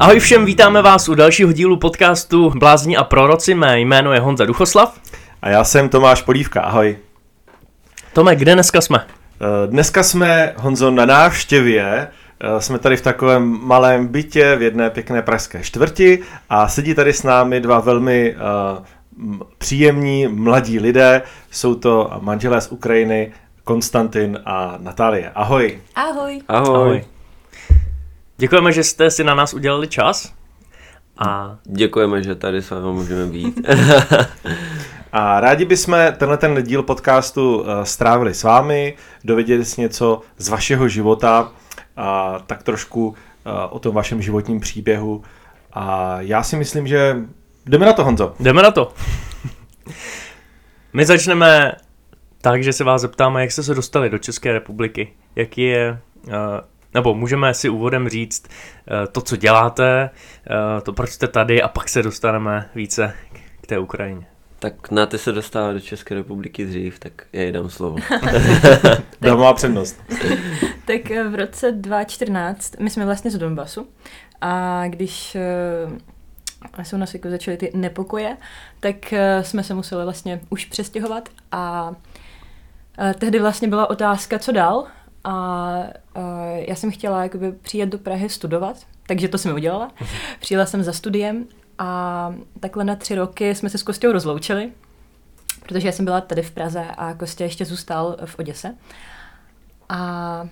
Ahoj všem, vítáme vás u dalšího dílu podcastu Blázni a proroci. Mé jméno je Honza Duchoslav. A já jsem Tomáš Polívka, ahoj. Tome, kde dneska jsme? Eh, dneska jsme, Honzo, na návštěvě. Eh, jsme tady v takovém malém bytě v jedné pěkné pražské čtvrti a sedí tady s námi dva velmi uh, příjemní mladí lidé. Jsou to manželé z Ukrajiny, Konstantin a Natálie. Ahoj. Ahoj. Ahoj. Ahoj. Děkujeme, že jste si na nás udělali čas. A děkujeme, že tady s vámi můžeme být. a rádi bychom tenhle ten díl podcastu eh, strávili s vámi, dověděli si něco z vašeho života, a tak trošku eh, o tom vašem životním příběhu. A já si myslím, že jdeme na to, Honzo. Jdeme na to. My začneme tak, že se vás zeptáme, jak jste se dostali do České republiky. Jaký je uh, nebo můžeme si úvodem říct eh, to, co děláte, eh, to, proč jste tady a pak se dostaneme více k té Ukrajině. Tak na ty se dostává do České republiky dřív, tak já jí dám slovo. Dám má přednost. tak eh, v roce 2014, my jsme vlastně z Donbasu a když se u nás jako začaly ty nepokoje, tak jsme se museli vlastně už přestěhovat a tehdy vlastně byla otázka, co dál, a uh, já jsem chtěla jakoby přijet do Prahy studovat, takže to jsem udělala. Přijela jsem za studiem a takhle na tři roky jsme se s Kostěou rozloučili, protože já jsem byla tady v Praze a Kostě ještě zůstal v Oděse. A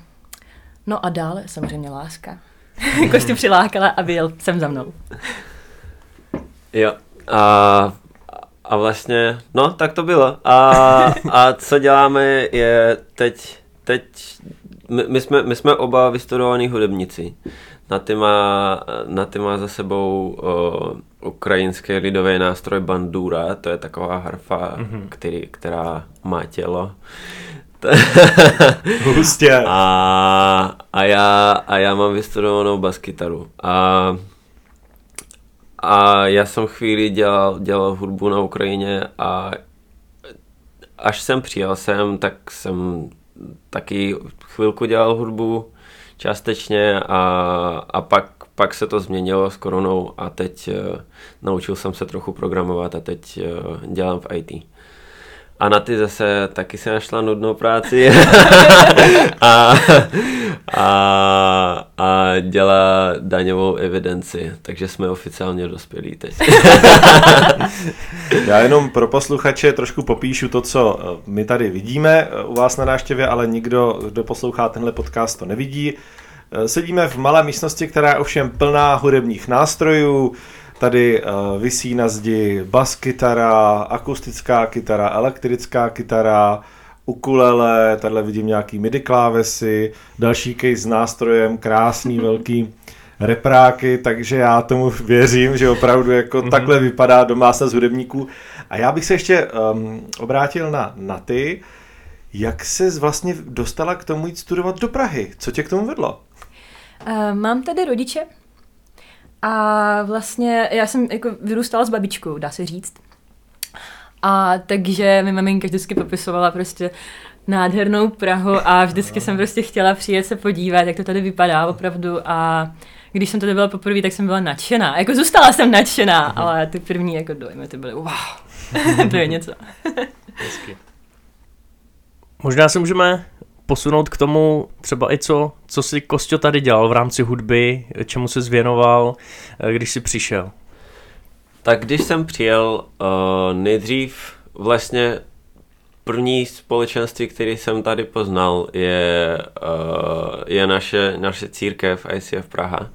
no a dále samozřejmě láska. Kostě přilákala a byl jsem za mnou. Jo. A, a vlastně, no tak to bylo. A, a co děláme je teď, teď my, my, jsme, my jsme oba vystudovaní hudebníci. Na ty má, na ty má za sebou uh, ukrajinský lidový nástroj bandura, to je taková harfa, mm-hmm. který, která má tělo. Hustě. A, a, já, a já mám vystudovanou baskytaru. A, a já jsem chvíli dělal, dělal hudbu na Ukrajině a až jsem přijel sem, tak jsem taky chvilku dělal hudbu částečně a, a pak, pak se to změnilo s koronou a teď uh, naučil jsem se trochu programovat a teď uh, dělám v IT. A na ty zase taky se našla nudnou práci a, a, a dělá daňovou evidenci, takže jsme oficiálně dospělí teď. Já jenom pro posluchače trošku popíšu to, co eh, my tady vidíme eh, u vás na návštěvě, ale nikdo, kdo poslouchá tenhle podcast, to nevidí. Eh, sedíme v malé místnosti, která je ovšem plná hudebních nástrojů, Tady uh, visí na zdi bas kytara, akustická kytara, elektrická kytara, ukulele, tady vidím nějaký midi klávesy, další case s nástrojem, krásný velký repráky, takže já tomu věřím, že opravdu jako mm-hmm. takhle vypadá domácnost hudebníků. A já bych se ještě um, obrátil na, na ty, jak se vlastně dostala k tomu jít studovat do Prahy? Co tě k tomu vedlo? Uh, mám tady rodiče, a vlastně já jsem jako vyrůstala s babičkou, dá se říct. A takže mi maminka vždycky popisovala prostě nádhernou Prahu a vždycky jsem prostě chtěla přijet se podívat, jak to tady vypadá opravdu a když jsem tady byla poprvé, tak jsem byla nadšená. Jako zůstala jsem nadšená, ale ty první jako dojmy, ty byly wow, to je něco. Možná se můžeme posunout k tomu třeba i co, co si Kostio tady dělal v rámci hudby, čemu se zvěnoval, eh, když si přišel. Tak když jsem přijel, uh, nejdřív vlastně první společenství, který jsem tady poznal, je, uh, je naše, naše církev ICF Praha.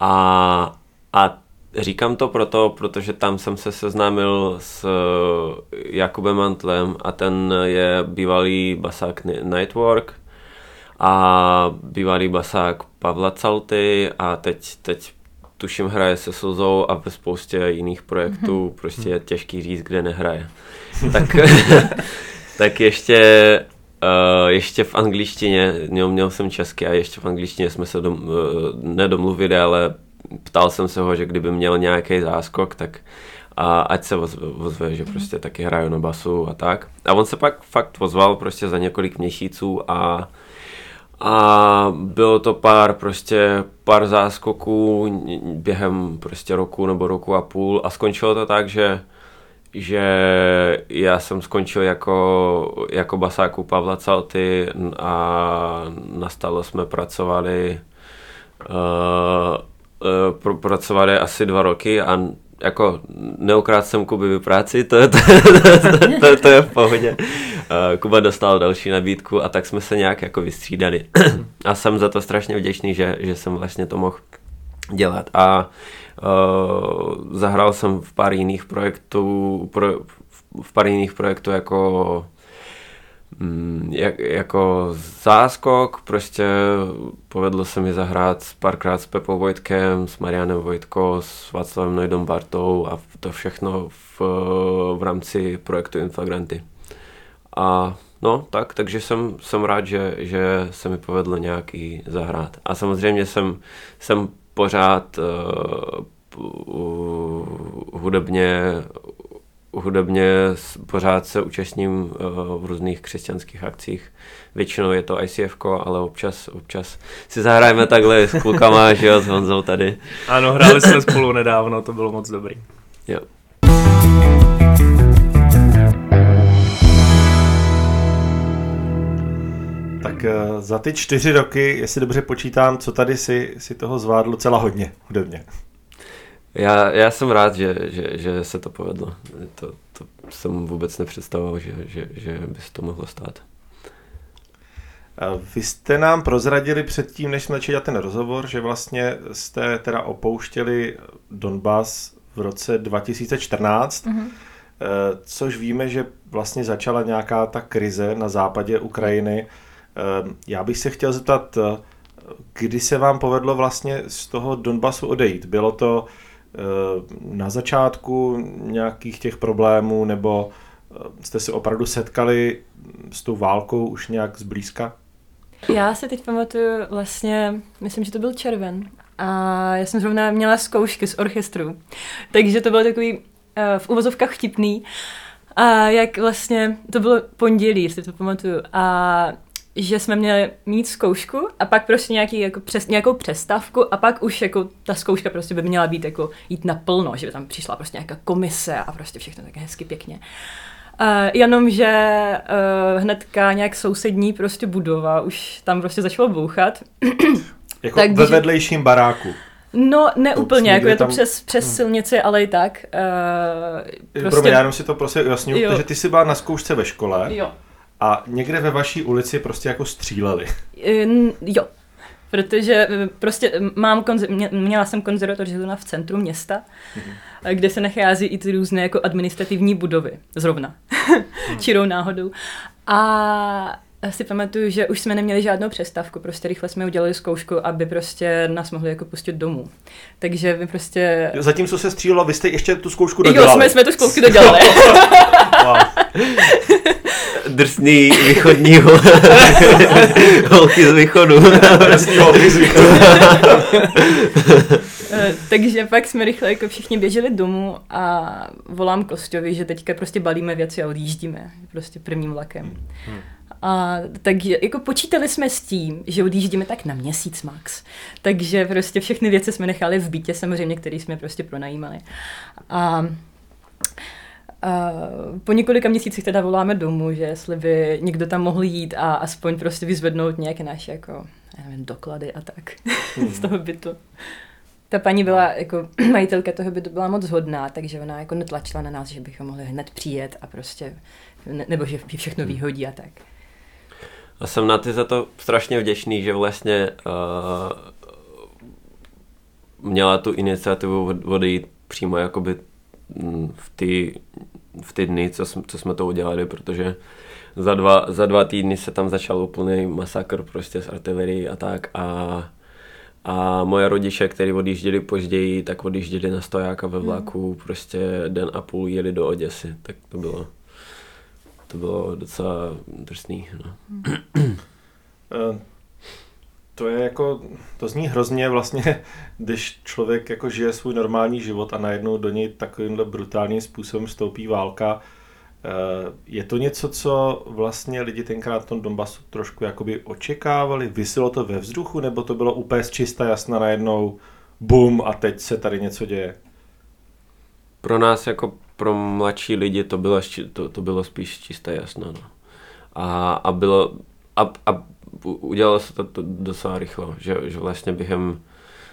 A, a Říkám to proto, protože tam jsem se seznámil s eh, Jakubem Mantlem a ten je bývalý basák Nightwork a bývalý basák Pavla Calty a teď, teď tuším hraje se Slzou a ve spoustě jiných projektů mm-hmm. prostě je těžký říct, kde nehraje. tak, tak ještě Uh, ještě v angličtině, měl, měl jsem česky a ještě v angličtině jsme se dom, uh, nedomluvili, ale ptal jsem se ho, že kdyby měl nějaký záskok, tak a ať se ozve, že prostě taky hraju na basu a tak. A on se pak fakt ozval prostě za několik měsíců a, A bylo to pár prostě pár záskoků během prostě roku nebo roku a půl a skončilo to tak, že že já jsem skončil jako, jako basák u Pavla Calty a nastalo jsme pracovali uh, uh, pracovali asi dva roky a jako neukrát jsem Kuby práci, to, to, to, to, to je v pohodě. Uh, Kuba dostal další nabídku a tak jsme se nějak jako vystřídali. a jsem za to strašně vděčný, že, že jsem vlastně to mohl dělat. A uh, zahrál jsem v pár jiných projektů, pro, v pár jiných projektů jako jak, jako záskok, prostě povedlo se mi zahrát párkrát s Pepou Vojtkem, s Marianem Vojtko, s Václavem Nojdom Bartou a to všechno v, v rámci projektu Infagranty. A no, tak, takže jsem, jsem rád, že, že se mi povedlo nějaký zahrát. A samozřejmě jsem, jsem pořád uh, hudebně hudebně pořád se účastním uh, v různých křesťanských akcích. Většinou je to ICF, ale občas, občas si zahrajeme takhle s klukama, že jo, s Honzou tady. Ano, hráli jsme spolu nedávno, to bylo moc dobrý. Jo. Tak uh, za ty čtyři roky, jestli dobře počítám, co tady si, si toho zvládl docela hodně hudebně. Já, já jsem rád, že, že, že se to povedlo. To, to jsem vůbec nepředstavoval, že, že, že by se to mohlo stát. Vy jste nám prozradili předtím, než jsme začali ten rozhovor, že vlastně jste teda opouštěli Donbass v roce 2014, mm-hmm. což víme, že vlastně začala nějaká ta krize na západě Ukrajiny. Já bych se chtěl zeptat, kdy se vám povedlo vlastně z toho Donbasu odejít? Bylo to Eh, na začátku nějakých těch problémů, nebo eh, jste se opravdu setkali s tou válkou už nějak zblízka? Já se teď pamatuju vlastně, myslím, že to byl červen a já jsem zrovna měla zkoušky z orchestru, takže to bylo takový uh, v uvozovkách vtipný. A jak vlastně, to bylo pondělí, jestli to pamatuju, a že jsme měli mít zkoušku a pak prostě nějaký, jako přes, nějakou přestavku a pak už jako ta zkouška prostě by měla být jako jít naplno, že by tam přišla prostě nějaká komise a prostě všechno tak hezky pěkně. Uh, jenom, že uh, hnedka nějak sousední prostě budova už tam prostě začalo bouchat. jako tak, ve vedlejším baráku. No, ne úplně, jako je to tam... přes, přes hmm. silnici, ale i tak. Uh, prostě... Promiň, já jenom si to prostě ujasňuju, že ty jsi byla na zkoušce ve škole. Jo a někde ve vaší ulici prostě jako stříleli. jo, protože eh, prostě mám konzer- měla jsem konzervatoř zrovna v centru města, mm-hmm. kde se nachází i ty různé jako administrativní budovy, zrovna, mm. čirou náhodou. A si pamatuju, že už jsme neměli žádnou přestavku, prostě rychle jsme udělali zkoušku, aby prostě nás mohli jako pustit domů. Takže my prostě... Zatímco se střílelo, vy jste ještě tu zkoušku dodělali. Jo, jsme, jsme tu zkoušku dodělali. wow drsný východní holky z východu. Drsný holky z východu. Eh, takže pak jsme rychle jako všichni běželi domů a volám Kostovi, že teďka prostě balíme věci a odjíždíme prostě prvním vlakem. Hmm. A takže jako počítali jsme s tím, že odjíždíme tak na měsíc max. Takže prostě všechny věci jsme nechali v bytě samozřejmě, který jsme prostě pronajímali. A Uh, po několika měsících teda voláme domů, že jestli by někdo tam mohl jít a aspoň prostě vyzvednout nějaké naše jako, nevím, doklady a tak mm. z toho bytu. Ta paní byla jako majitelka toho bytu byla moc hodná, takže ona jako netlačila na nás, že bychom mohli hned přijet a prostě, ne, nebo že všechno hmm. vyhodí a tak. A jsem na ty za to strašně vděčný, že vlastně uh, měla tu iniciativu odejít přímo jakoby mm, v ty v ty dny, co, jsme, co jsme to udělali, protože za dva, za dva týdny se tam začal úplný masakr prostě s artilerií a tak a a moje rodiče, kteří odjížděli později, tak odjížděli na stojáka ve vlaku, hmm. prostě den a půl jeli do Oděsy, tak to bylo, to bylo docela drsný. No. Hmm. To je jako, to zní hrozně vlastně, když člověk jako žije svůj normální život a najednou do něj takovýmhle brutálním způsobem vstoupí válka. je to něco, co vlastně lidi tenkrát v tom Donbasu trošku jakoby očekávali? Vysilo to ve vzduchu, nebo to bylo úplně čista jasna najednou bum a teď se tady něco děje? Pro nás jako pro mladší lidi to bylo, to, to bylo spíš čisté jasno. No. A, a bylo a, a udělalo se to, to docela rychle, že, že vlastně během,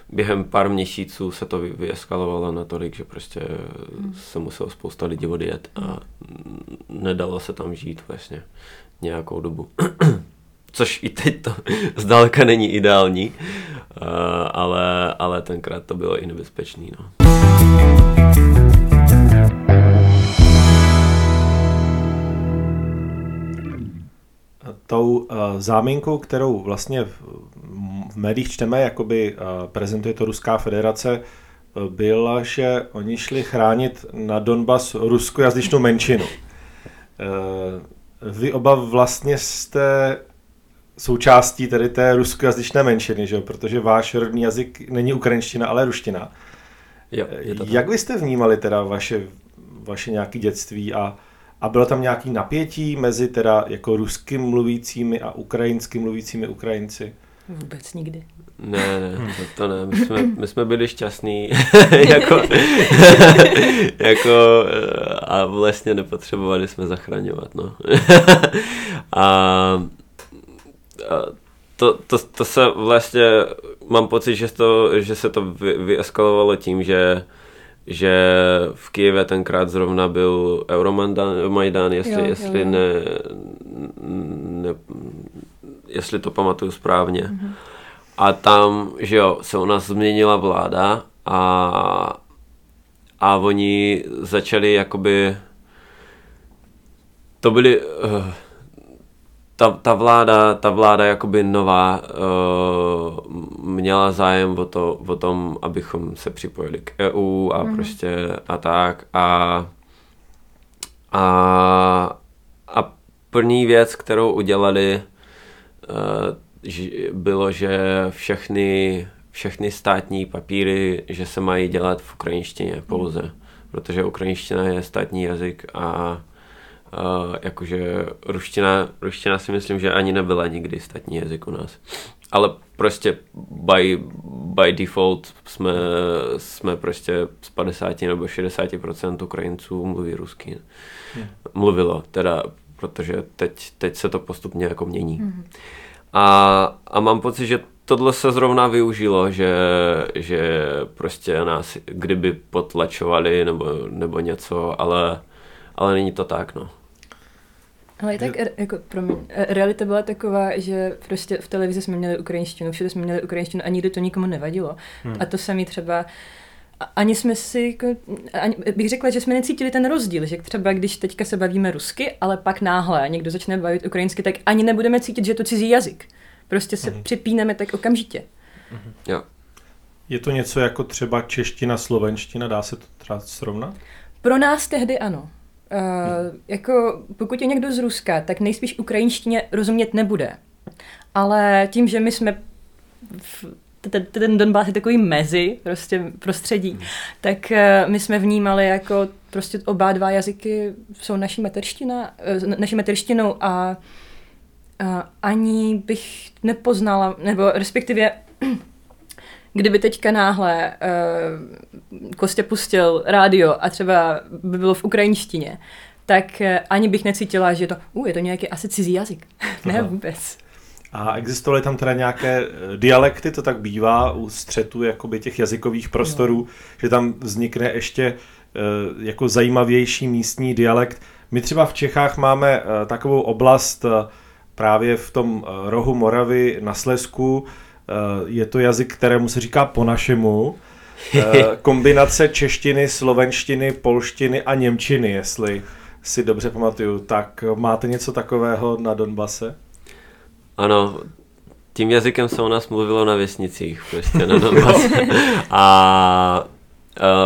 během pár měsíců se to vyeskalovalo natolik, že prostě hmm. se muselo spousta lidí odjet a nedalo se tam žít vlastně nějakou dobu. Což i teď to zdaleka není ideální, ale, ale tenkrát to bylo i nebezpečný. No. Tou uh, záminkou, kterou vlastně v, médiích čteme, jakoby uh, prezentuje to Ruská federace, uh, byla, že oni šli chránit na Donbas ruskojazyčnou menšinu. Uh, vy oba vlastně jste součástí tedy té ruskojazyčné menšiny, že? protože váš rodný jazyk není ukrajinština, ale ruština. Jo, je to Jak byste vnímali teda vaše, vaše nějaké dětství a a bylo tam nějaký napětí mezi teda jako ruským mluvícími a ukrajinsky mluvícími Ukrajinci? Vůbec nikdy. Ne, ne, to, to ne. My jsme, my jsme byli šťastní jako, jako, a vlastně nepotřebovali jsme zachraňovat. No. a, a to, to, to se vlastně, mám pocit, že, to, že se to vy, vyeskalovalo tím, že že v Kijeve tenkrát zrovna byl Euromajdan, jestli, jo, jestli, jo, jo. Ne, ne, jestli to pamatuju správně. Mm-hmm. A tam, že jo, se u nás změnila vláda a, a oni začali jakoby to byly uh, ta, ta vláda, ta vláda jakoby nová uh, měla zájem o, to, o tom, abychom se připojili k EU a mm. prostě a tak. A a, a první věc, kterou udělali, uh, bylo, že všechny, všechny státní papíry, že se mají dělat v ukrajinštině pouze, protože ukrajinština je státní jazyk a Uh, jakože ruština, ruština si myslím, že ani nebyla nikdy statní jazyk u nás. Ale prostě by, by default jsme, jsme prostě z 50 nebo 60% Ukrajinců mluví rusky. Hmm. Mluvilo, teda, protože teď, teď se to postupně jako mění. Hmm. A, a mám pocit, že tohle se zrovna využilo, že, že prostě nás kdyby potlačovali nebo, nebo něco, ale, ale není to tak, no. Ale i tak, jako, promiň, e, realita byla taková, že prostě v televizi jsme měli ukrajinštinu, všude jsme měli ukrajinštinu a nikdy to nikomu nevadilo. Hmm. A to samý třeba ani jsme si, jako, ani, bych řekla, že jsme necítili ten rozdíl, že třeba když teďka se bavíme rusky, ale pak náhle někdo začne bavit ukrajinsky, tak ani nebudeme cítit, že je to cizí jazyk. Prostě se hmm. připíneme tak okamžitě. Hmm. Jo. Je to něco jako třeba čeština, slovenština, dá se to třeba srovnat? Pro nás tehdy ano. Uh, jako pokud je někdo z Ruska, tak nejspíš ukrajinštině rozumět nebude. Ale tím, že my jsme v, ten, ten Donbass je takový mezi prostě prostředí, hmm. tak uh, my jsme vnímali jako prostě oba dva jazyky jsou naší materština, uh, naší materštinou a uh, ani bych nepoznala, nebo respektive kdyby teďka náhle uh, Kostě pustil rádio a třeba by bylo v ukrajinštině, tak uh, ani bych necítila, že to, uh, je to nějaký asi cizí jazyk. ne, vůbec. A existovaly tam teda nějaké eh, dialekty, to tak bývá u střetu jakoby těch jazykových prostorů, no. že tam vznikne ještě uh, jako zajímavější místní dialekt. My třeba v Čechách máme uh, takovou oblast uh, právě v tom rohu Moravy na Slesku, Eh, je to jazyk, kterému se říká po našemu. Eh, kombinace češtiny, slovenštiny, polštiny a němčiny, jestli si dobře pamatuju. Tak máte něco takového na Donbase? Ano, tím jazykem se u nás mluvilo na vesnicích, prostě na Donbase. a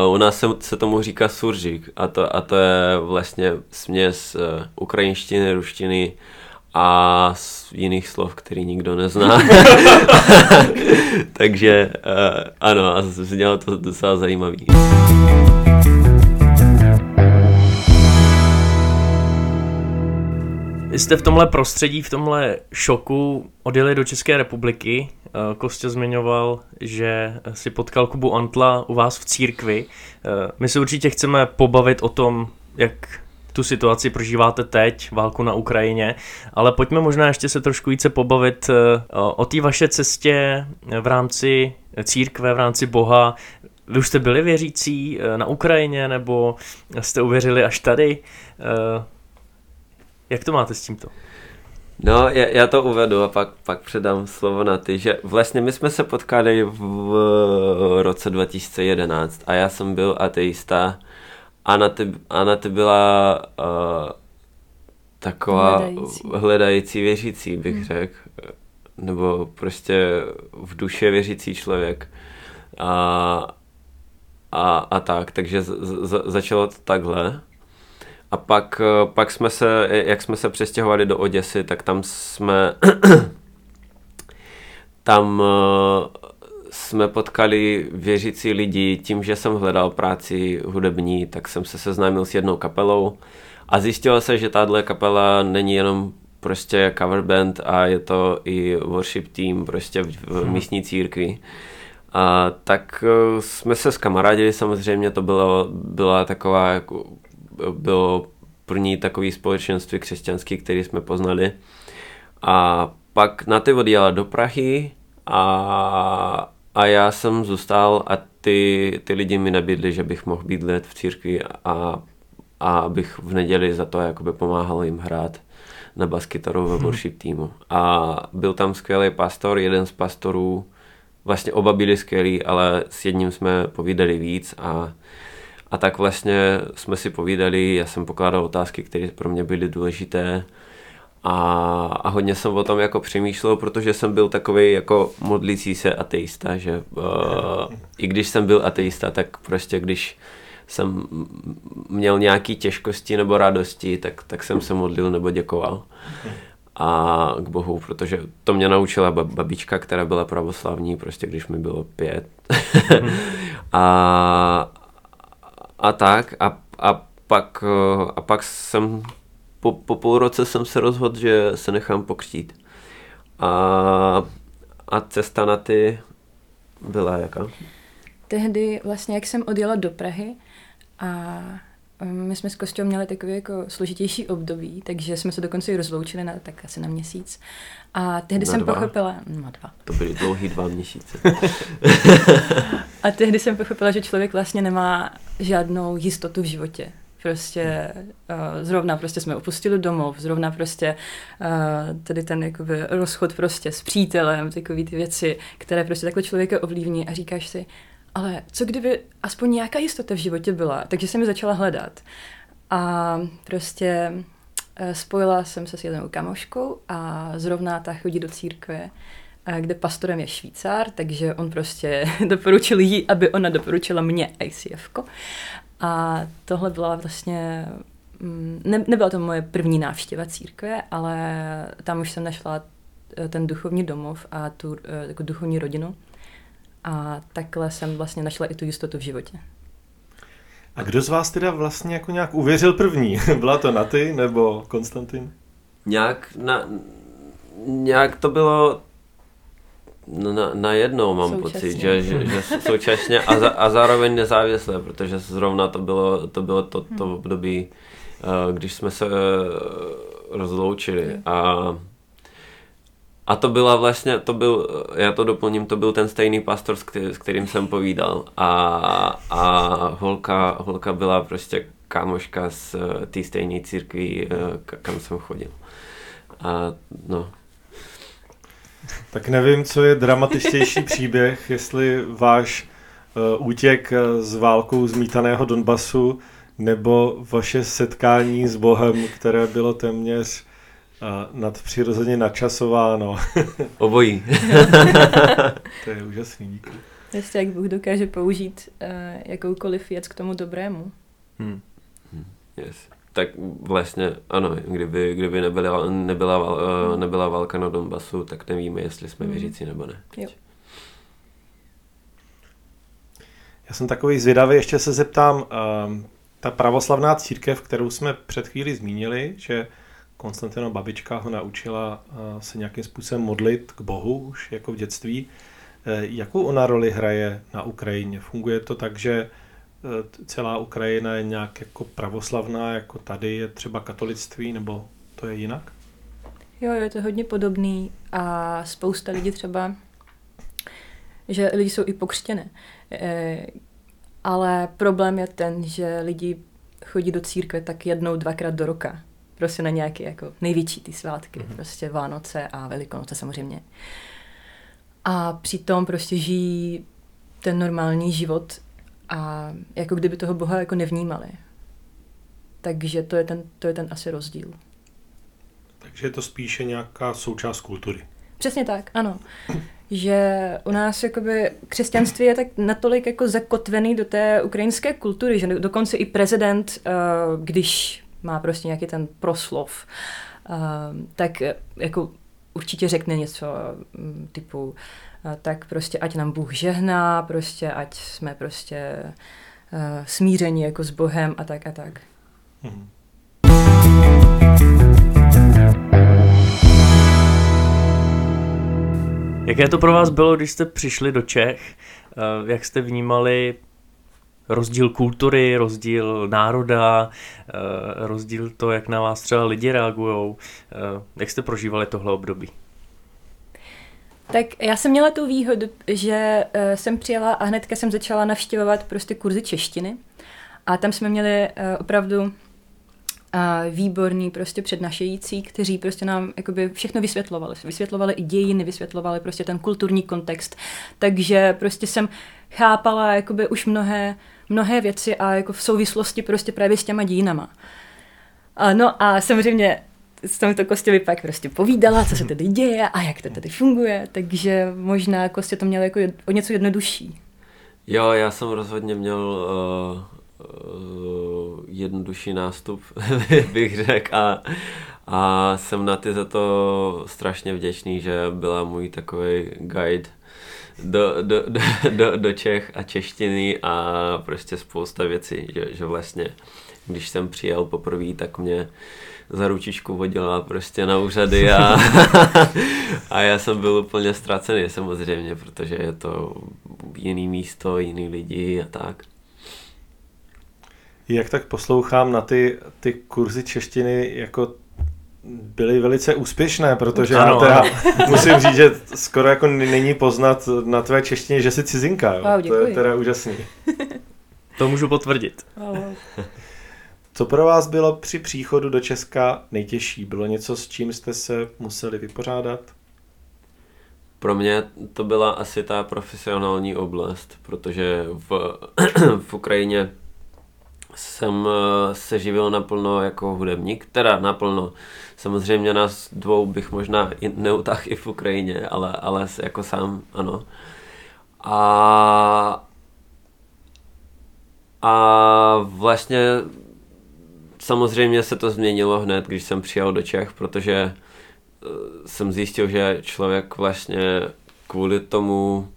Uh, u nás se, se tomu říká suržik a to, a to je vlastně směs uh, ukrajinštiny, ruštiny a z jiných slov, který nikdo nezná. Takže uh, ano, a znělo to docela zajímavý. jste v tomhle prostředí, v tomhle šoku odjeli do České republiky. Eh, Kostě zmiňoval, že si potkal Kubu Antla u vás v církvi. Eh, my se určitě chceme pobavit o tom, jak tu situaci prožíváte teď, válku na Ukrajině, ale pojďme možná ještě se trošku více pobavit eh, o té vaše cestě v rámci církve, v rámci Boha. Vy už jste byli věřící na Ukrajině, nebo jste uvěřili až tady? Jak to máte s tímto? No, já, já to uvedu a pak, pak předám slovo na ty, že vlastně my jsme se potkali v roce 2011 a já jsem byl ateista a na ty, a na ty byla uh, taková hledající. hledající věřící, bych hmm. řekl. Nebo prostě v duše věřící člověk. A, a, a tak, takže z, z, začalo to takhle. A pak, pak jsme se, jak jsme se přestěhovali do Oděsy, tak tam jsme tam eh, jsme potkali věřící lidi tím, že jsem hledal práci hudební, tak jsem se seznámil s jednou kapelou a zjistilo se, že tahle kapela není jenom prostě cover band a je to i worship team prostě v, v hmm. místní církvi. A tak eh, jsme se skamarádili samozřejmě, to bylo, byla taková jako bylo první takový společenství křesťanský, který jsme poznali. A pak na ty odjela do Prahy a, a já jsem zůstal a ty, ty lidi mi nabídli, že bych mohl bydlet v církvi a, a abych v neděli za to jakoby pomáhal jim hrát na baskytaru ve worship týmu. A byl tam skvělý pastor, jeden z pastorů, vlastně oba byli skvělí, ale s jedním jsme povídali víc a a tak vlastně jsme si povídali, já jsem pokládal otázky, které pro mě byly důležité a, a hodně jsem o tom jako přemýšlel, protože jsem byl takový jako modlící se ateista, že uh, i když jsem byl ateista, tak prostě když jsem měl nějaké těžkosti nebo radosti, tak, tak jsem se modlil nebo děkoval a k Bohu, protože to mě naučila babička, která byla pravoslavní, prostě když mi bylo pět. a, a tak a, a, pak, eh, a pak jsem po, po půl roce jsem se rozhodl, že se nechám pokřtít. A, a cesta na ty byla jaká? Tehdy vlastně, jak jsem odjela do Prahy a my jsme s Kostě měli takový jako složitější období, takže jsme se dokonce i rozloučili na tak asi na měsíc. A tehdy na jsem dva. pochopila... No dva. To byly dlouhý dva měsíce. a tehdy jsem pochopila, že člověk vlastně nemá žádnou jistotu v životě. Prostě uh, zrovna prostě jsme opustili domov, zrovna prostě uh, tady ten jakoby rozchod prostě s přítelem, takový ty věci, které prostě takhle člověka ovlivní a říkáš si, ale co kdyby aspoň nějaká jistota v životě byla? Takže jsem ji začala hledat. A prostě eh, spojila jsem se s jednou kamoškou a zrovna ta chodí do církve, kde pastorem je Švýcar, takže on prostě doporučil jí, aby ona doporučila mě ICF. A tohle byla vlastně, mm, ne, nebyla to moje první návštěva církve, ale tam už jsem našla eh, ten duchovní domov a tu jako duchovní rodinu. A takhle jsem vlastně našla i tu jistotu v životě. A kdo z vás teda vlastně jako nějak uvěřil první? Byla to Naty nebo Konstantin? Nějak, na, nějak to bylo na, na jednou mám současně. pocit, že, že, že současně a, za, a zároveň nezávisle, protože zrovna to bylo to, bylo to, to hmm. období, eh, když jsme se eh, rozloučili a a to byla vlastně, to byl, já to doplním, to byl ten stejný pastor, s, který, s kterým jsem povídal. A, a holka, holka byla prostě kámoška z eh, té stejné církví, kam jsem chodil. A no. Tak nevím, co je dramatičtější příběh, jestli váš uh, útěk z válkou zmítaného Donbasu nebo vaše setkání s Bohem, které bylo téměř a nadpřirozeně načasováno. Obojí. to je úžasný, díky. Jestli jak Bůh dokáže použít uh, jakoukoliv věc k tomu dobrému. Hmm. Hmm. Yes. Tak vlastně ano, kdyby, kdyby nebyla, nebyla, uh, nebyla válka na Donbasu, tak nevíme, jestli jsme hmm. věřící nebo ne. Jo. Já jsem takový zvědavý, ještě se zeptám, uh, ta pravoslavná církev, kterou jsme před chvíli zmínili, že Konstantina babička ho naučila se nějakým způsobem modlit k Bohu už jako v dětství. Jakou ona roli hraje na Ukrajině? Funguje to tak, že celá Ukrajina je nějak jako pravoslavná, jako tady je třeba katolictví, nebo to je jinak? Jo, je to hodně podobný a spousta lidí třeba, že lidi jsou i pokřtěné. E, ale problém je ten, že lidi chodí do církve tak jednou, dvakrát do roka. Prostě na nějaké jako největší ty svátky. Mm-hmm. Prostě Vánoce a Velikonoce samozřejmě. A přitom prostě žijí ten normální život a jako kdyby toho Boha jako nevnímali. Takže to je ten, to je ten asi rozdíl. Takže je to spíše nějaká součást kultury. Přesně tak, ano. Že u nás jakoby křesťanství je tak natolik jako zakotvený do té ukrajinské kultury, že dokonce i prezident, eh, když má prostě nějaký ten proslov, eh, tak jako určitě řekne něco mm, typu tak prostě ať nám Bůh žehná, prostě ať jsme prostě smíření jako s Bohem a tak a tak. Hmm. Jaké to pro vás bylo, když jste přišli do Čech? Eh, jak jste vnímali rozdíl kultury, rozdíl národa, eh, rozdíl to, jak na vás třeba lidi reagují? Jak jste prožívali tohle období? Tak já jsem měla tu výhodu, že jsem přijela a hnedka jsem začala navštěvovat prostě kurzy češtiny. A tam jsme měli opravdu výborní prostě přednašející, kteří prostě nám jakoby všechno vysvětlovali. Vysvětlovali i dějiny, vysvětlovali prostě ten kulturní kontext. Takže prostě jsem chápala jakoby už mnohé, mnohé věci a jako v souvislosti prostě právě s těma dějinama. A no a samozřejmě s tomto Kostě pak prostě povídala, co se tady děje a jak to tady funguje, takže možná Kostě to měl jako o něco jednodušší. Jo, já jsem rozhodně měl uh, uh, jednodušší nástup, bych řekl. A, a jsem na ty za to strašně vděčný, že byla můj takový guide do, do, do, do, do Čech a češtiny a prostě spousta věcí, že, že vlastně když jsem přijel poprvé, tak mě za ručičku vodila prostě na úřady a, a já jsem byl úplně ztracený samozřejmě, protože je to jiný místo, jiný lidi a tak. Jak tak poslouchám na ty, ty kurzy češtiny, jako byly velice úspěšné, protože ano, já teda ano. musím říct, že skoro jako není poznat na tvé češtině, že jsi cizinka. Jo. Wow, to je teda úžasný. To můžu potvrdit. Wow. Co pro vás bylo při příchodu do Česka nejtěžší? Bylo něco, s čím jste se museli vypořádat? Pro mě to byla asi ta profesionální oblast, protože v, v Ukrajině jsem eh, se živil naplno jako hudebník, teda naplno. Samozřejmě nás dvou bych možná i neutah i v Ukrajině, ale, ale jako sám, ano. A, a vlastně samozřejmě se to změnilo hned, když jsem přijel do Čech, protože eh, jsem zjistil, že člověk vlastně kvůli tomu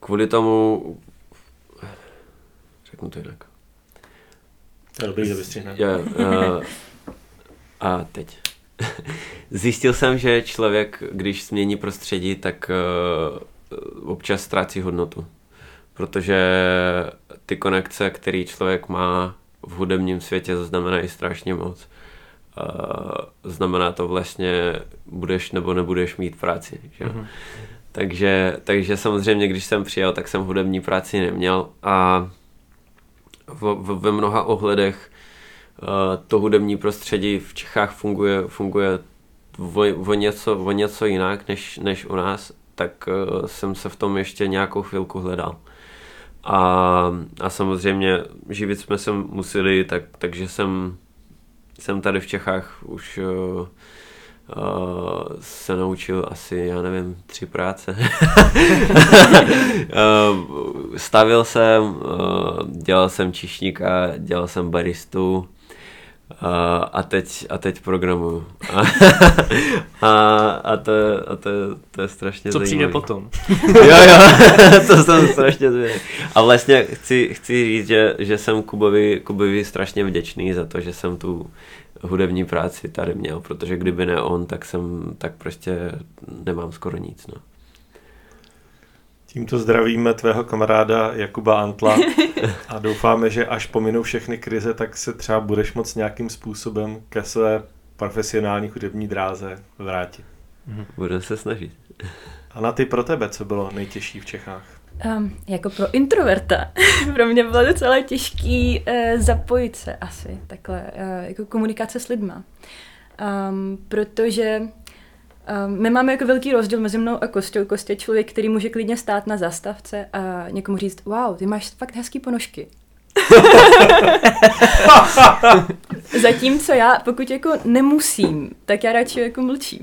kvůli tomu řeknu to jinak Dobrý, že uh, a teď. Zjistil jsem, že člověk, když změní prostředí, tak uh, občas ztrácí hodnotu. Protože ty konekce, které člověk má v hudebním světě, znamenají strašně moc. Znamená to vlastně, budeš nebo nebudeš mít práci. Že? Mm-hmm. Takže, takže samozřejmě, když jsem přijel, tak jsem hudební práci neměl a v, v, ve mnoha ohledech uh, to hudební prostředí v Čechách funguje, funguje o, o, něco, o něco jinak než, než u nás, tak uh, jsem se v tom ještě nějakou chvilku hledal. A, a samozřejmě živit jsme se museli, tak, takže jsem, jsem tady v Čechách už uh, uh, se naučil asi, já nevím, tři práce. uh, stavil jsem, uh, dělal jsem čišníka, dělal jsem baristu, uh, A, a, teď, a teď programuju. A, a, a, to, a to, to je strašně Co zajímavý. přijde potom? jo, jo, to jsem strašně zvědavý. A vlastně chci, chci říct, že, že jsem Kubovi, Kubovi strašně vděčný za to, že jsem tu hudební práci tady měl, protože kdyby ne on, tak jsem, tak prostě nemám skoro nic, no. Tímto zdravíme tvého kamaráda Jakuba Antla a doufáme, že až pominou všechny krize, tak se třeba budeš moct nějakým způsobem ke své profesionální hudební dráze vrátit. Budeme se snažit. A na ty pro tebe, co bylo nejtěžší v Čechách? Um, jako pro introverta pro mě bylo docela těžký uh, zapojit se asi, takhle, uh, jako komunikace s lidma. Um, protože my máme jako velký rozdíl mezi mnou a Kostou. Kostě člověk, který může klidně stát na zastavce a někomu říct, wow, ty máš fakt hezký ponožky. Zatímco já, pokud jako nemusím, tak já radši jako mlčím.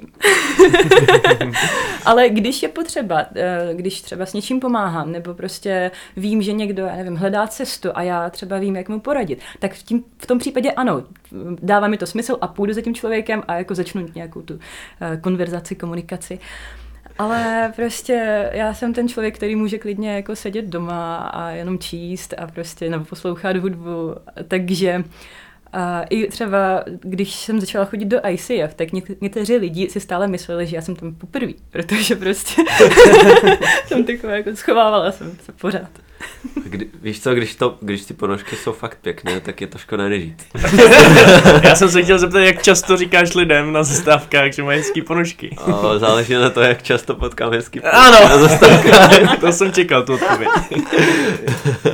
Ale když je potřeba, eh, když třeba s něčím pomáhám, nebo prostě vím, že někdo, já nevím, hledá cestu a já třeba vím, jak mu poradit, tak v, tím, v tom případě ano, dává mi to smysl a půjdu za tím člověkem a jako začnu nějakou tu uh, konverzaci, komunikaci. Ale prostě já jsem ten člověk, který může klidně jako sedět doma a jenom číst a prostě nebo poslouchat hudbu, takže a i třeba, když jsem začala chodit do ICF, tak něk- někteří lidi si stále mysleli, že já jsem tam poprvé, protože prostě jsem taková jako schovávala jsem se pořád. Kdy, víš co, když, to, když ty ponožky jsou fakt pěkné, tak je to škoda nežít. Já jsem se chtěl zeptat, jak často říkáš lidem na zastávkách, že mají hezký ponožky. O, záleží na to, jak často potkám hezký Ano. na zastávkách. to jsem čekal, tu odpověď.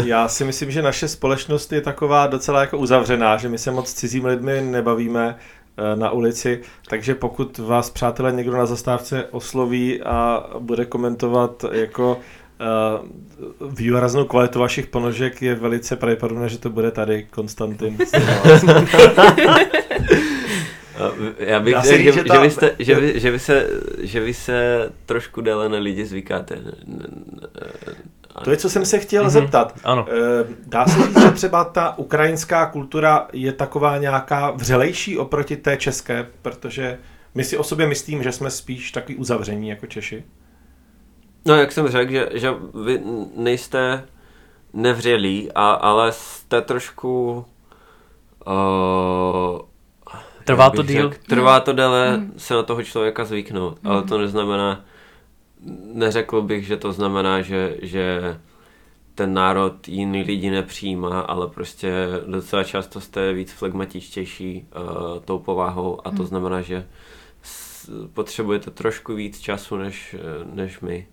Já si myslím, že naše společnost je taková docela jako uzavřená, že my se moc s cizími lidmi nebavíme eh, na ulici, takže pokud vás, přátelé, někdo na zastávce osloví a bude komentovat jako uh, výraznou kvalitu vašich ponožek, je velice pravděpodobné, že to bude tady Konstantin. Já bych se řekl, že, že že, ta- vy jste, že, vy, že, vy se, že vy se trošku déle na lidi zvykáte. To je, co jsem se chtěl Mhm, zeptat. ano. Eh, Dá se říct, že třeba ta ukrajinská kultura je taková nějaká vřelejší oproti té české, protože my si o sobě myslím, že jsme spíš takový uzavření jako Češi. No, jak jsem řekl, že, že vy nejste nevřelí, a, ale jste trošku... Uh, Trvá to díl? Řekl, trvá to déle Mm. se na toho člověka zvyknout, ale to neznamená, neřekl bych, že to znamená, že, že ten národ jiný lidi nepřijímá, ale prostě docela často jste víc flegmatičtější uh, tou povahou a to znamená, že potřebujete trošku víc času než, eh, než my.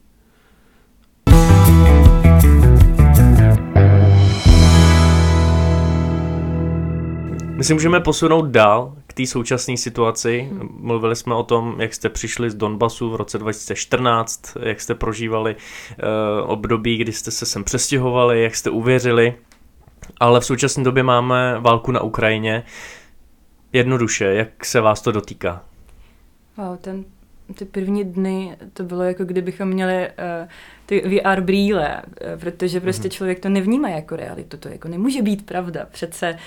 My si můžeme posunout dál k té současné situaci. Mluvili jsme o tom, jak jste přišli z Donbasu v roce 2014, jak jste prožívali uh, období, kdy jste se sem přestěhovali, jak jste uvěřili. Ale v současné době máme válku na Ukrajině. Jednoduše, jak se vás to dotýká? Wow, ten, ty první dny, to bylo jako kdybychom měli uh, ty VR brýle, uh, protože prostě člověk to nevnímá jako realitu, to jako nemůže být pravda. Přece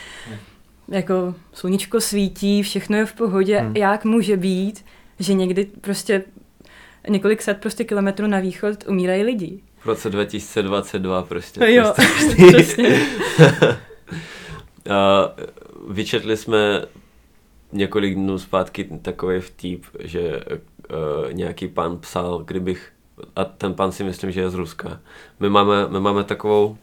jako sluníčko svítí, všechno je v pohodě, Hmm. jak může být, že někdy prostě několik set prostě kilometrů na východ umírají lidi. V roce 2022 prostě. Jo, prostě. vyčetli jsme několik dnů zpátky takový vtip, že uh, nějaký pan psal, kdybych, a ten pan si myslím, že je z Ruska. My máme, my máme takovou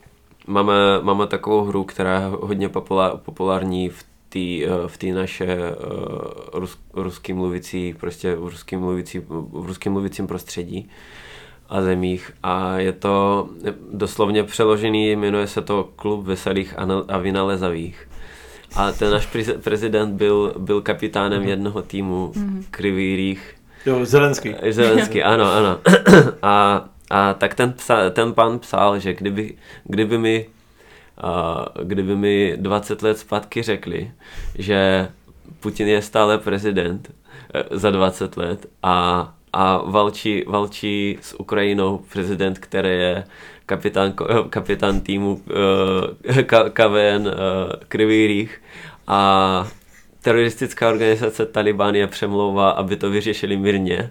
máme, máme takovou hru, která je hodně populár, populární v té v té naše uh, rus, ruský mluvící, prostě v ruským mluvící, v ruským mluvícím prostředí a zemích a je to doslovně přeložený, jmenuje se to Klub veselých a, na- a vynalezavých. A ten náš prez- prezident byl, byl kapitánem jednoho týmu Krivý Rých. Jo, Zelenský. Zelenský, ano, ano. A, a tak ten, psa, ten pan psal, že kdyby, kdyby mi kdyby mi 20 let zpátky řekli, že Putin je stále prezident eh, za 20 let a, a valčí, valčí s Ukrajinou prezident, který je kapitán, eh, kapitán týmu uh, KVN Krivý Rých. A teroristická organizace Taliban je přemlouvá, aby to vyřešili mírně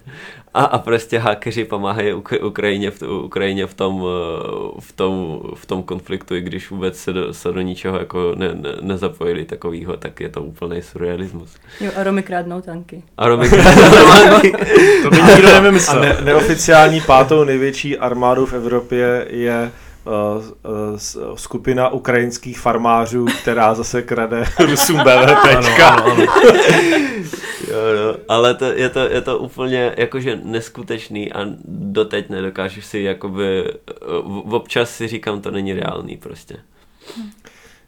a, a prostě hakeři pomáhají Ukrajině v, Ukrajině v tom, eh, v tom, v tom konfliktu, i když vůbec se do, se do ničeho jako ne, ne, nezapojili takovýho, tak je to úplný surrealismus. Jo, a Romy krádnou tanky. A Romy krádnou tanky. to by nikdo nevymyslel. A ne, neoficiální pátou největší armádu v Evropě je skupina ukrajinských farmářů, která zase krade Rusům BVPčka. jo, jo. Ale to, je, to, je to úplně jakože neskutečný a doteď nedokážu si jakoby, v, občas si říkám, to není reálný prostě.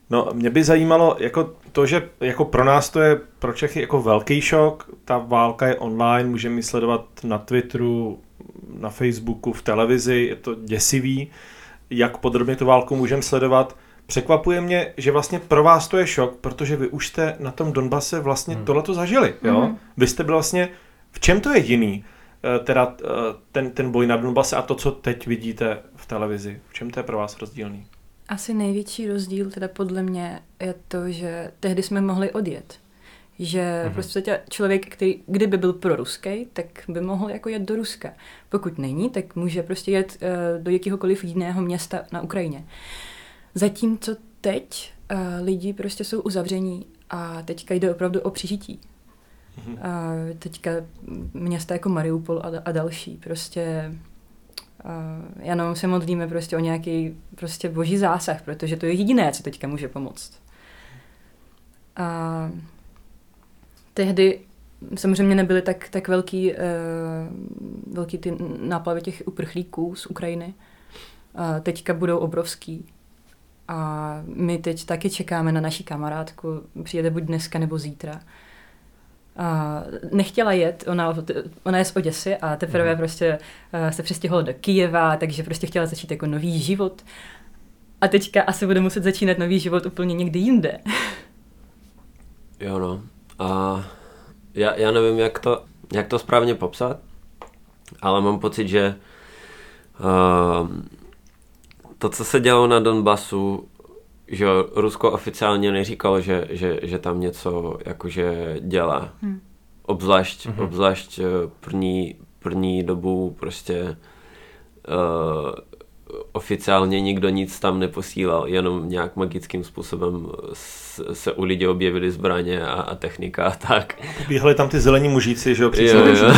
No, mě by zajímalo, jako to, že jako pro nás to je pro Čechy jako velký šok, ta válka je online, můžeme ji sledovat na Twitteru, na Facebooku, v televizi, je to děsivý jak podrobně tu válku můžeme sledovat. Překvapuje mě, že vlastně pro vás to je šok, protože vy už jste na tom Donbase vlastně hmm. tohleto zažili. Jo? Hmm. Vy jste byl vlastně, v čem to je jiný, eh, teda eh, ten, ten boj na Donbase a to, co teď vidíte v televizi? V čem to je pro vás rozdílný? Asi největší rozdíl teda podle mě je to, že tehdy jsme mohli odjet. Že mm-hmm. prostě člověk, který kdyby byl pro ruský, tak by mohl jako jet do Ruska. Pokud není, tak může prostě jet uh, do jakéhokoliv jiného města na Ukrajině. Zatímco teď uh, lidi prostě jsou uzavření a teďka jde opravdu o přežití. Mm-hmm. Uh, teďka města jako Mariupol a, a další prostě uh, jenom se modlíme prostě o nějaký prostě boží zásah, protože to je jediné, co teďka může pomoct. Uh, tehdy samozřejmě nebyly tak, tak velký, uh, velký ty náplavy těch uprchlíků z Ukrajiny. Uh, teďka budou obrovský. A my teď taky čekáme na naší kamarádku. Přijede buď dneska nebo zítra. A nechtěla jet, ona, ona je z Oděsy a teprve mm. prostě uh, se přestěhovala do Kijeva, takže prostě chtěla začít jako nový život. A teďka asi bude muset začínat nový život úplně někde jinde. jo no, a já, já nevím, jak to, jak to správně popsat, ale mám pocit, že uh, to, co se dělo na Donbasu, že Rusko oficiálně neříkalo, že, že, že tam něco jakože dělá. Hmm. Obzvlášť, hmm. obzvlášť eh, první, první dobu prostě uh, oficiálně nikdo nic tam neposílal, jenom nějak magickým způsobem se u lidí objevily zbraně a, a technika a tak. Bíhali tam ty zelení mužíci, že jo, jo, jo.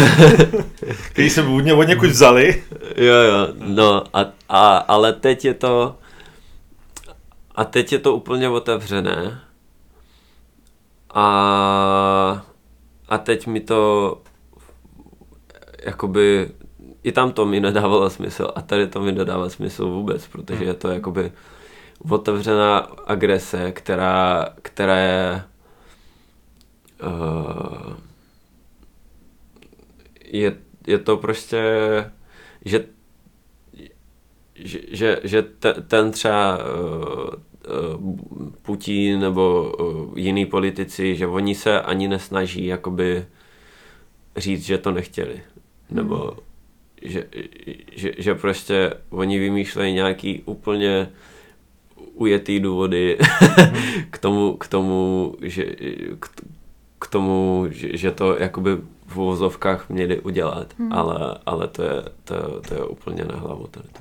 který se od, od někud vzali. Jo, jo, no, a, a, ale teď je to a teď je to úplně otevřené a a teď mi to jakoby i tam to mi nedávalo smysl a tady to mi nedává smysl vůbec, protože je to hmm. jakoby otevřená agrese, která, která je uh, je, je to prostě, že že, že, že ten třeba uh, Putin nebo uh, jiný politici, že oni se ani nesnaží jakoby říct, že to nechtěli. Nebo hmm že, že, že prostě oni vymýšlejí nějaký úplně ujetý důvody k tomu, k tomu, že, k, k tomu, že, že to jakoby v uvozovkách měli udělat, hmm. ale, ale to, je, to, to je úplně na hlavu tady to.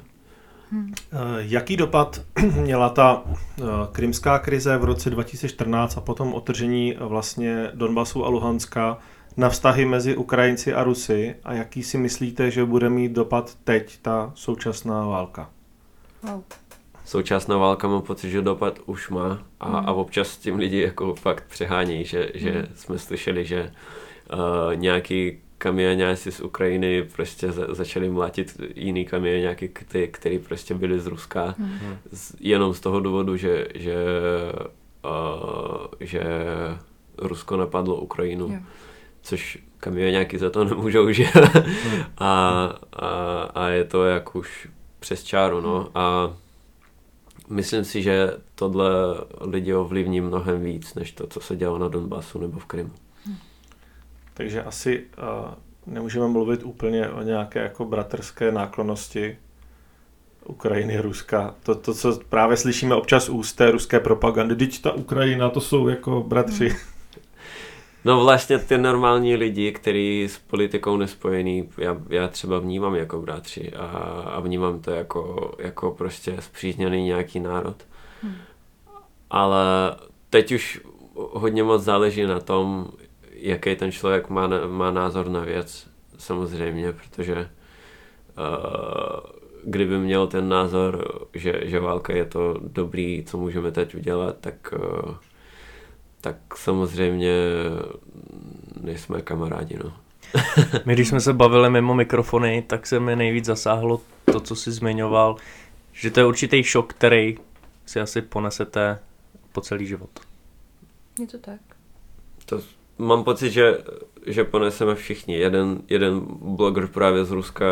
Hmm. Jaký dopad měla ta eh, krymská krize v roce 2014 a potom otržení vlastně Donbasu a Luhanska na vztahy mezi Ukrajinci a Rusy a jaký si myslíte, že bude mít dopad teď ta současná válka? Wow. Současná válka mám pocit, že dopad už má a, mm. a občas s tím lidi jako fakt přehání, že, že mm. jsme slyšeli, že uh, nějaký kamionáci z Ukrajiny prostě za, začali mlátit jiný kamionáky, který, který prostě byli z Ruska, mm. z, jenom z toho důvodu, že, že, uh, že Rusko napadlo Ukrajinu. Yeah což kamionáky za to nemůžou, že? Hmm. a, a, a je to jak už přes čáru, no. A myslím si, že tohle lidi ovlivní mnohem víc, než to, co se dělo na Donbasu nebo v Krymu. Takže asi uh, nemůžeme mluvit úplně o nějaké jako bratrské náklonosti Ukrajiny, Ruska. To, to, co právě slyšíme občas úst té ruské propagandy. Teď ta Ukrajina, to jsou jako bratři. Hmm. No vlastně ty normální lidi, kteří s politikou nespojení, já, já třeba vnímám jako bratři a, a vnímám to jako, jako prostě zpřízněný nějaký národ. Hmm. Ale teď už hodně moc záleží na tom, jaký ten člověk má, má názor na věc, samozřejmě, protože uh, kdyby měl ten názor, že, že válka je to dobrý, co můžeme teď udělat, tak, uh, tak samozřejmě nejsme kamarádi, no. My, když jsme se bavili mimo mikrofony, tak se mi nejvíc zasáhlo to, co jsi zmiňoval, že to je určitý šok, který si asi ponesete po celý život. Je to tak. To mám pocit, že, že poneseme všichni. Jeden, jeden bloger právě z Ruska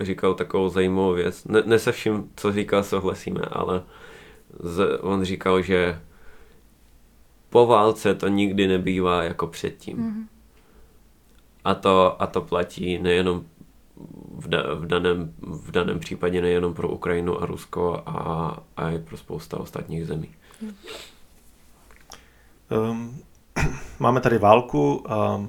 říkal takovou zajímavou věc. Ne, ne se vším, co říkal, souhlasíme, ale z, on říkal, že po válce to nikdy nebývá jako předtím. Mm-hmm. A, to, a to platí nejenom v, da, v, daném, v daném případě nejenom pro Ukrajinu a Rusko a, a i pro spousta ostatních zemí. Um, máme tady válku a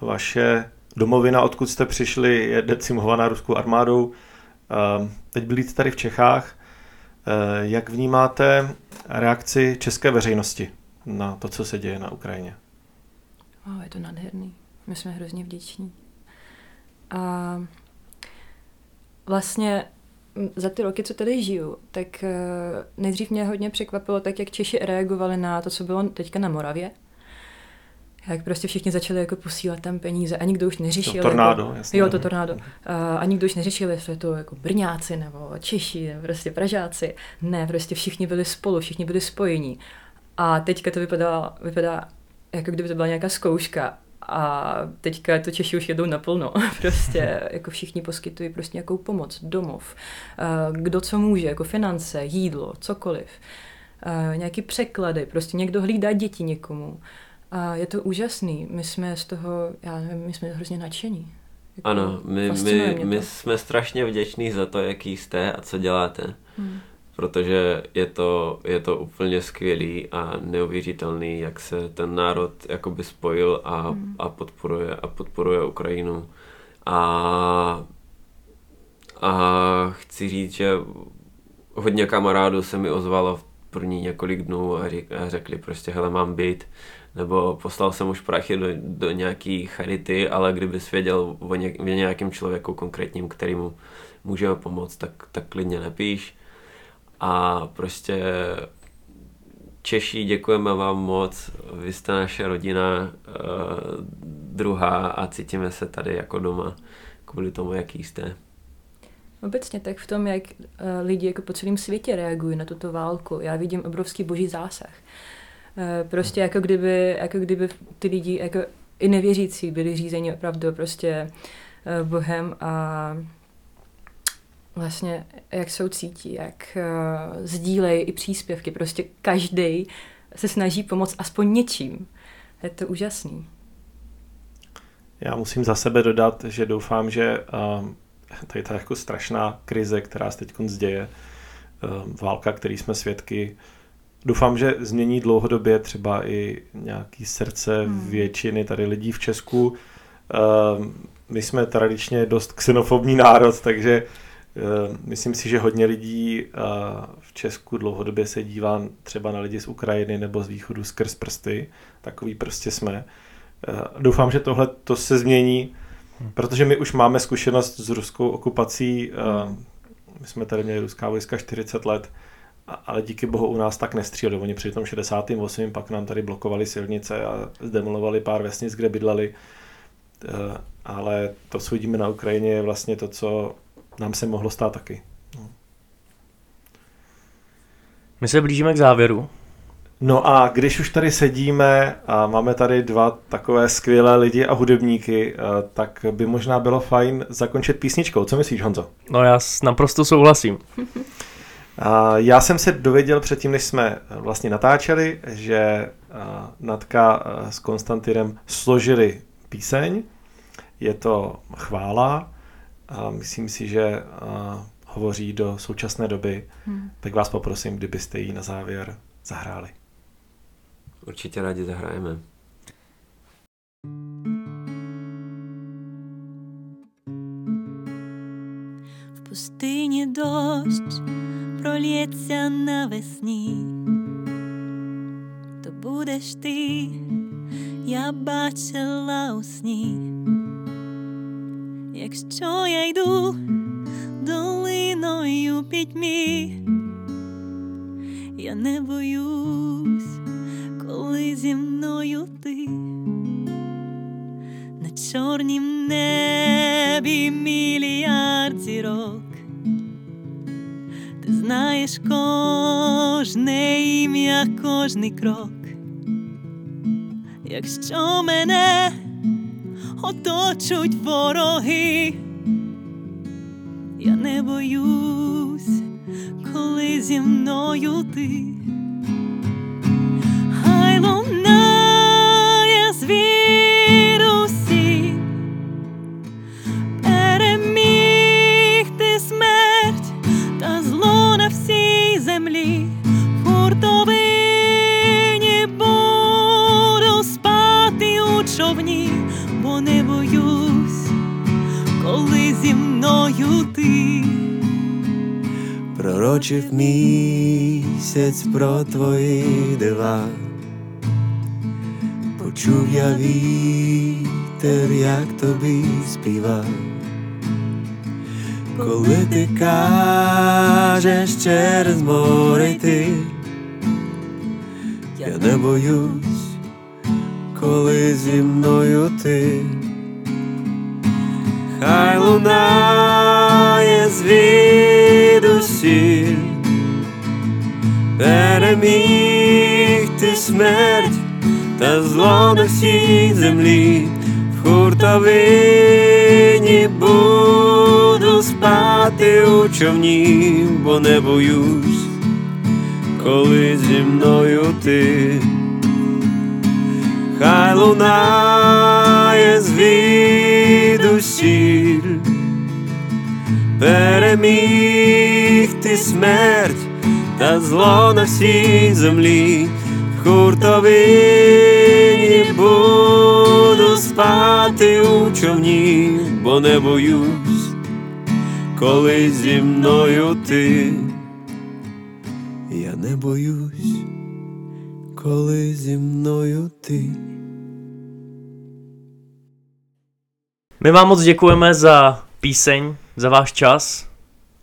vaše domovina, odkud jste přišli, je decimovaná ruskou armádou. Teď byli tady v Čechách. E, jak vnímáte reakci české veřejnosti na to, co se děje na Ukrajině? Oh, je to nádherný. My jsme hrozně vděční. A vlastně za ty roky, co tady žiju, tak e, nejdřív mě hodně překvapilo tak, jak Češi reagovali na to, co bylo teďka na Moravě. Jak prostě všichni začali jako posílat tam peníze a nikdo už neřešil. To tornádo, jako, jasně. Jo, to tornádo. A, a nikdo už neřešil, jestli je to jako Brňáci nebo Češi, nebo prostě Pražáci. Ne, prostě všichni byli spolu, všichni byli spojení. A teďka to vypadá, vypadá jako kdyby to byla nějaká zkouška. A teďka to Češi už jedou naplno. prostě jako všichni poskytují prostě nějakou pomoc, domov. Kdo co může, jako finance, jídlo, cokoliv. Nějaký překlady, prostě někdo hlídá děti někomu. A je to úžasný. My jsme z toho, já nevím, my jsme hrozně nadšení. Jako ano, my, my, my jsme strašně vděční za to, jaký jste a co děláte. Hmm. Protože je to, je to úplně skvělý a neuvěřitelný, jak se ten národ jakoby spojil a, hmm. a podporuje a podporuje Ukrajinu. A, a chci říct, že hodně kamarádů se mi ozvalo v první několik dnů a, řík, a řekli prostě, hele, mám být nebo poslal jsem už prachy do, do nějaký charity, ale kdyby věděl o, ně, o nějakém člověku konkrétním, kterýmu můžeme pomoct, tak, tak klidně nepíš. A prostě Češi, děkujeme vám moc, vy jste naše rodina uh, druhá a cítíme se tady jako doma kvůli tomu, jaký jste. Obecně tak v tom, jak uh, lidi jako po celém světě reagují na tuto válku, já vidím obrovský boží zásah. Eh, prostě jako kdyby, jako kdyby ty lidi, jako i nevěřící, byli řízeni opravdu prostě eh, Bohem a vlastně jak jsou cítí, jak uh, sdílejí i příspěvky. Prostě každý se snaží pomoct aspoň něčím. Je to úžasný. Já musím za sebe dodat, že doufám, že uh, tady ta jako strašná krize, která se teď děje, válka, který jsme svědky, Doufám, že změní dlouhodobě třeba i nějaký srdce hmm. většiny tady lidí v Česku. Uh, my jsme tradičně dost xenofobní národ, takže uh, myslím si, že hodně lidí uh, v Česku dlouhodobě se dívá třeba na lidi z Ukrajiny nebo z východu skrz prsty. Takový prostě jsme. Uh, doufám, že tohle to se změní, hmm. protože my už máme zkušenost s ruskou okupací. Uh, my jsme tady měli ruská vojska 40 let ale díky bohu u nás tak nestříleli. Oni při tom 68. pak nám tady blokovali silnice a zdemolovali pár vesnic, kde bydleli. Eh, ale to, co vidíme na Ukrajině, je vlastně to, co nám se mohlo stát taky. No. My se blížíme k závěru. No a když už tady sedíme a máme tady dva takové skvělé lidi a hudebníky, eh, tak by možná bylo fajn zakončit písničkou. Co myslíš, Honzo? No já naprosto souhlasím. Já jsem se dověděl předtím, než jsme eh, vlastně natáčeli, že eh, Natka eh, s Konstantinem složili píseň. Je to chvála. A myslím si, že hovoří do současné doby. Hmm. Tak vás poprosím, kdybyste ji na závěr zahráli. Určitě rádi zahrajeme. V pustyni dost пролється навесні, то будеш ти, я бачила у сні, якщо я йду долиною пітьмі, я не боюсь, коли зі мною ти. На чорнім небі мільярд зірок. Знаєш кожне ім'я, кожний крок. Якщо мене оточуть вороги, я не боюсь, коли зі мною ти. Мною ти. Пророчив місяць про твої дива, почув я вітер, як тобі співав. Коли ти кажеш через море йти, я не боюсь, коли зі мною ти. Хай лунає звідусіль, перемігти смерть та зло на всій землі, в хуртовині буду спати у човні, бо не боюсь, коли зі мною ти. Хай лунає звідусіль, перемігти смерть та зло на всій землі, в хуртовині буду спати у човні, бо не боюсь, коли зі мною ти. Я не боюсь, коли зі мною ти. My vám moc děkujeme za píseň, za váš čas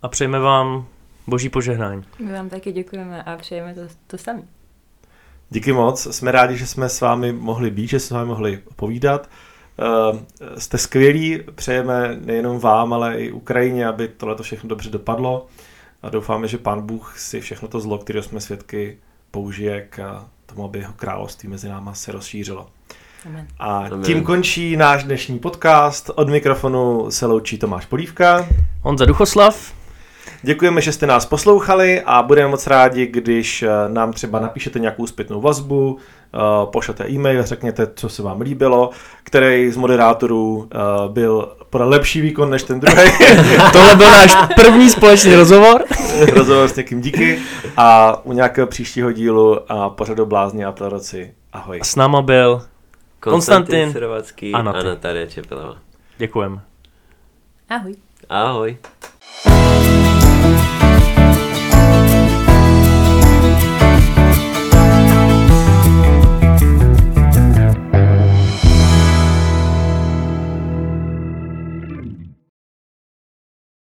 a přejeme vám boží požehnání. My vám taky děkujeme a přejeme to, to samé. Díky moc, jsme rádi, že jsme s vámi mohli být, že jsme s vámi mohli povídat. Uh, jste skvělí, přejeme nejenom vám, ale i Ukrajině, aby tohle všechno dobře dopadlo a doufáme, že pán Bůh si všechno to zlo, které jsme svědky, použije k tomu, aby jeho království mezi náma se rozšířilo. Amen. A Amen. tím končí náš dnešní podcast. Od mikrofonu se loučí Tomáš Polívka. Honza Duchoslav, Děkujeme, že jste nás poslouchali a budeme moc rádi, když eh, nám třeba napíšete nějakou zpětnou vazbu, eh, pošlete e-mail, řekněte, co se vám líbilo, který z moderátorů eh, byl pro lepší výkon než ten druhý. tohle byl náš první společný rozhovor. Rozhovor s někým díky a u nějakého příštího dílu a pořadu Blázni a proroci. Ahoj. S náma byl, Konstantin Konstantin Sirovacký a a Natalie. Natalie Čepilová. děkujeme. Ahoj. Ahoj. Thank